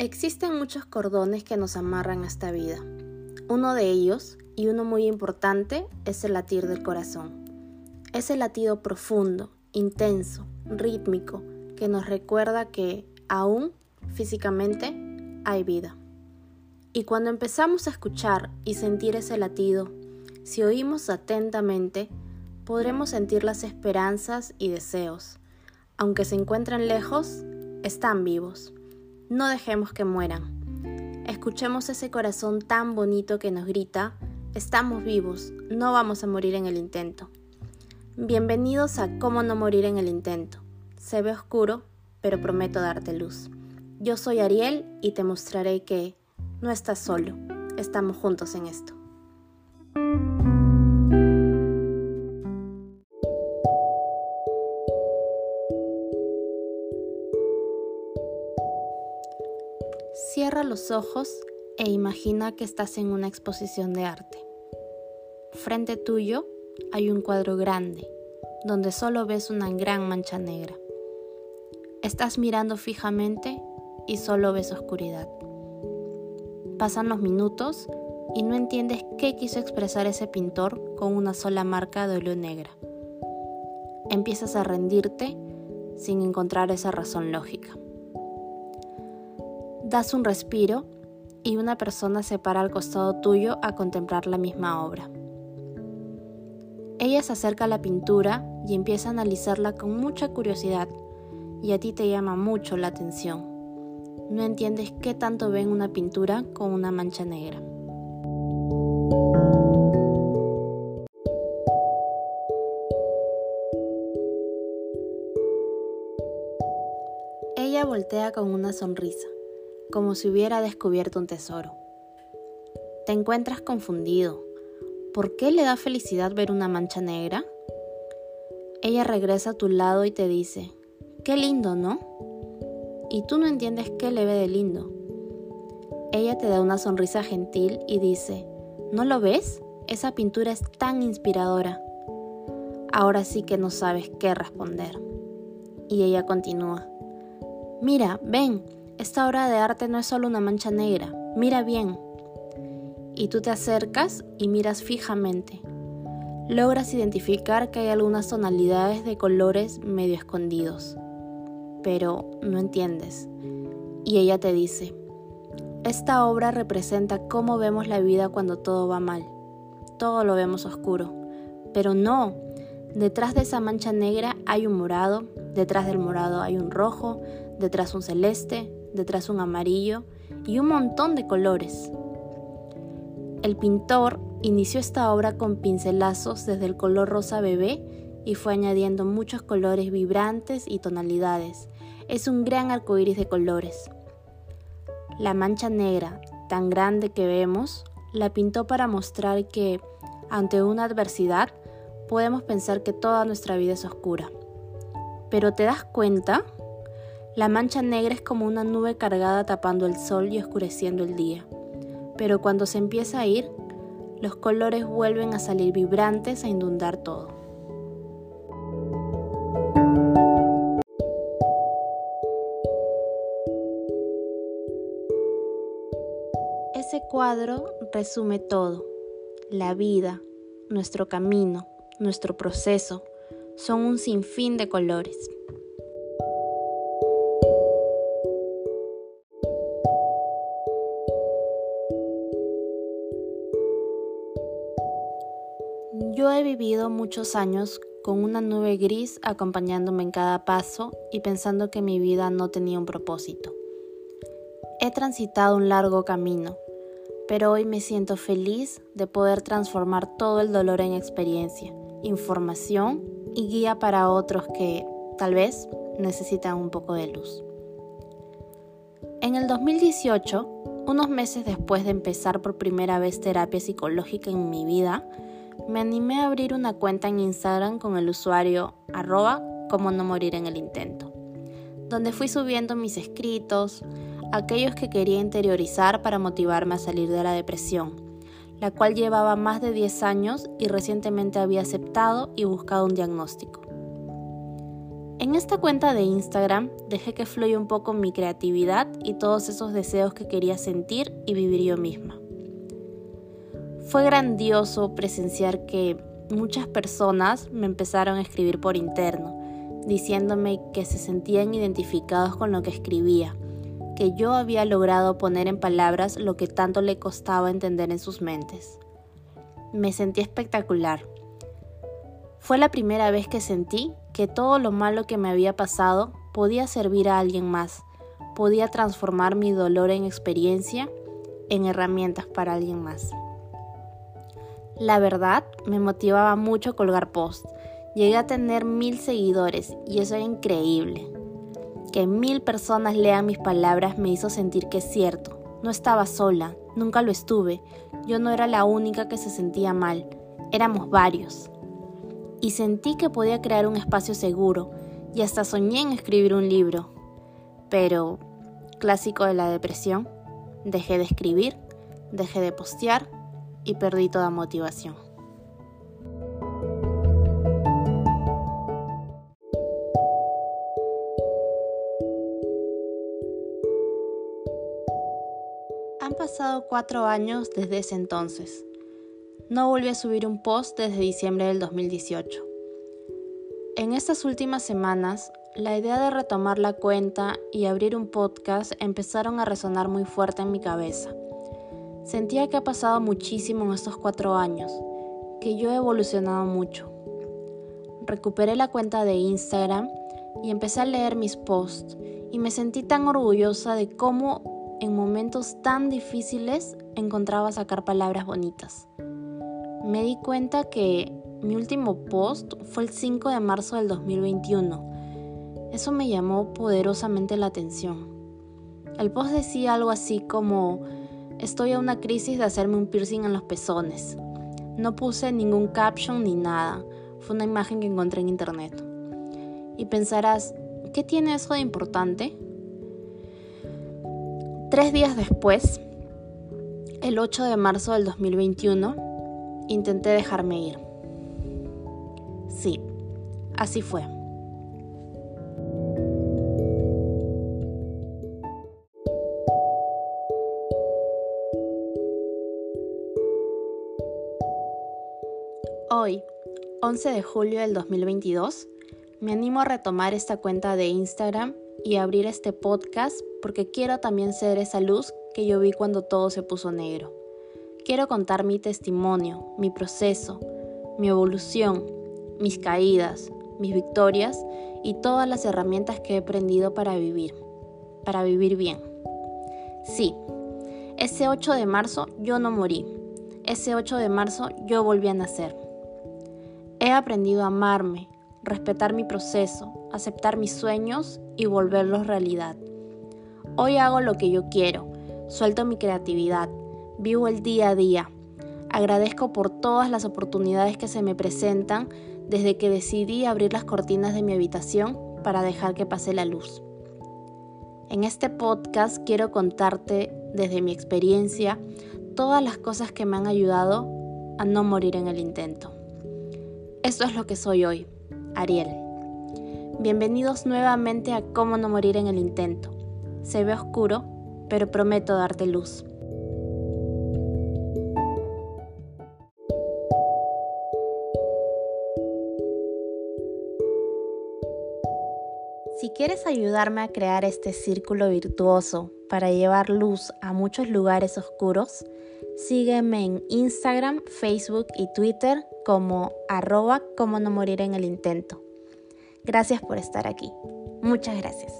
Existen muchos cordones que nos amarran a esta vida. Uno de ellos, y uno muy importante, es el latir del corazón. Ese latido profundo, intenso, rítmico, que nos recuerda que aún físicamente hay vida. Y cuando empezamos a escuchar y sentir ese latido, si oímos atentamente, podremos sentir las esperanzas y deseos. Aunque se encuentren lejos, están vivos. No dejemos que mueran. Escuchemos ese corazón tan bonito que nos grita, estamos vivos, no vamos a morir en el intento. Bienvenidos a Cómo no morir en el intento. Se ve oscuro, pero prometo darte luz. Yo soy Ariel y te mostraré que no estás solo, estamos juntos en esto. Los ojos e imagina que estás en una exposición de arte. Frente tuyo hay un cuadro grande, donde solo ves una gran mancha negra. Estás mirando fijamente y solo ves oscuridad. Pasan los minutos y no entiendes qué quiso expresar ese pintor con una sola marca de óleo negra. Empiezas a rendirte sin encontrar esa razón lógica. Das un respiro y una persona se para al costado tuyo a contemplar la misma obra. Ella se acerca a la pintura y empieza a analizarla con mucha curiosidad y a ti te llama mucho la atención. No entiendes qué tanto ven una pintura con una mancha negra. Ella voltea con una sonrisa como si hubiera descubierto un tesoro. Te encuentras confundido. ¿Por qué le da felicidad ver una mancha negra? Ella regresa a tu lado y te dice, qué lindo, ¿no? Y tú no entiendes qué le ve de lindo. Ella te da una sonrisa gentil y dice, ¿no lo ves? Esa pintura es tan inspiradora. Ahora sí que no sabes qué responder. Y ella continúa, mira, ven, esta obra de arte no es solo una mancha negra, mira bien. Y tú te acercas y miras fijamente. Logras identificar que hay algunas tonalidades de colores medio escondidos, pero no entiendes. Y ella te dice, esta obra representa cómo vemos la vida cuando todo va mal. Todo lo vemos oscuro. Pero no, detrás de esa mancha negra hay un morado, detrás del morado hay un rojo, detrás un celeste, detrás un amarillo y un montón de colores. El pintor inició esta obra con pincelazos desde el color rosa bebé y fue añadiendo muchos colores vibrantes y tonalidades. Es un gran arcoíris de colores. La mancha negra, tan grande que vemos, la pintó para mostrar que, ante una adversidad, podemos pensar que toda nuestra vida es oscura. Pero ¿te das cuenta? La mancha negra es como una nube cargada tapando el sol y oscureciendo el día. Pero cuando se empieza a ir, los colores vuelven a salir vibrantes a inundar todo. Ese cuadro resume todo. La vida, nuestro camino, nuestro proceso, son un sinfín de colores. Yo he vivido muchos años con una nube gris acompañándome en cada paso y pensando que mi vida no tenía un propósito. He transitado un largo camino, pero hoy me siento feliz de poder transformar todo el dolor en experiencia, información y guía para otros que, tal vez, necesitan un poco de luz. En el 2018, unos meses después de empezar por primera vez terapia psicológica en mi vida, me animé a abrir una cuenta en Instagram con el usuario arroba como no morir en el intento, donde fui subiendo mis escritos, aquellos que quería interiorizar para motivarme a salir de la depresión, la cual llevaba más de 10 años y recientemente había aceptado y buscado un diagnóstico. En esta cuenta de Instagram dejé que fluya un poco mi creatividad y todos esos deseos que quería sentir y vivir yo misma. Fue grandioso presenciar que muchas personas me empezaron a escribir por interno, diciéndome que se sentían identificados con lo que escribía, que yo había logrado poner en palabras lo que tanto le costaba entender en sus mentes. Me sentí espectacular. Fue la primera vez que sentí que todo lo malo que me había pasado podía servir a alguien más, podía transformar mi dolor en experiencia, en herramientas para alguien más. La verdad, me motivaba mucho colgar posts. Llegué a tener mil seguidores y eso era increíble. Que mil personas lean mis palabras me hizo sentir que es cierto. No estaba sola, nunca lo estuve. Yo no era la única que se sentía mal. Éramos varios y sentí que podía crear un espacio seguro y hasta soñé en escribir un libro. Pero, clásico de la depresión, dejé de escribir, dejé de postear y perdí toda motivación. Han pasado cuatro años desde ese entonces. No volví a subir un post desde diciembre del 2018. En estas últimas semanas, la idea de retomar la cuenta y abrir un podcast empezaron a resonar muy fuerte en mi cabeza. Sentía que ha pasado muchísimo en estos cuatro años, que yo he evolucionado mucho. Recuperé la cuenta de Instagram y empecé a leer mis posts y me sentí tan orgullosa de cómo en momentos tan difíciles encontraba sacar palabras bonitas me di cuenta que mi último post fue el 5 de marzo del 2021. Eso me llamó poderosamente la atención. El post decía algo así como, estoy a una crisis de hacerme un piercing en los pezones. No puse ningún caption ni nada, fue una imagen que encontré en internet. Y pensarás, ¿qué tiene eso de importante? Tres días después, el 8 de marzo del 2021, intenté dejarme ir. Sí, así fue. Hoy, 11 de julio del 2022, me animo a retomar esta cuenta de Instagram y abrir este podcast porque quiero también ser esa luz que yo vi cuando todo se puso negro. Quiero contar mi testimonio, mi proceso, mi evolución, mis caídas, mis victorias y todas las herramientas que he aprendido para vivir, para vivir bien. Sí, ese 8 de marzo yo no morí. Ese 8 de marzo yo volví a nacer. He aprendido a amarme, respetar mi proceso, aceptar mis sueños y volverlos realidad. Hoy hago lo que yo quiero, suelto mi creatividad, vivo el día a día. Agradezco por todas las oportunidades que se me presentan desde que decidí abrir las cortinas de mi habitación para dejar que pase la luz. En este podcast quiero contarte desde mi experiencia todas las cosas que me han ayudado a no morir en el intento. Esto es lo que soy hoy, Ariel. Bienvenidos nuevamente a Cómo no morir en el intento. Se ve oscuro, pero prometo darte luz. Si quieres ayudarme a crear este círculo virtuoso para llevar luz a muchos lugares oscuros, sígueme en Instagram, Facebook y Twitter como arroba como no morir en el intento. Gracias por estar aquí. Muchas gracias.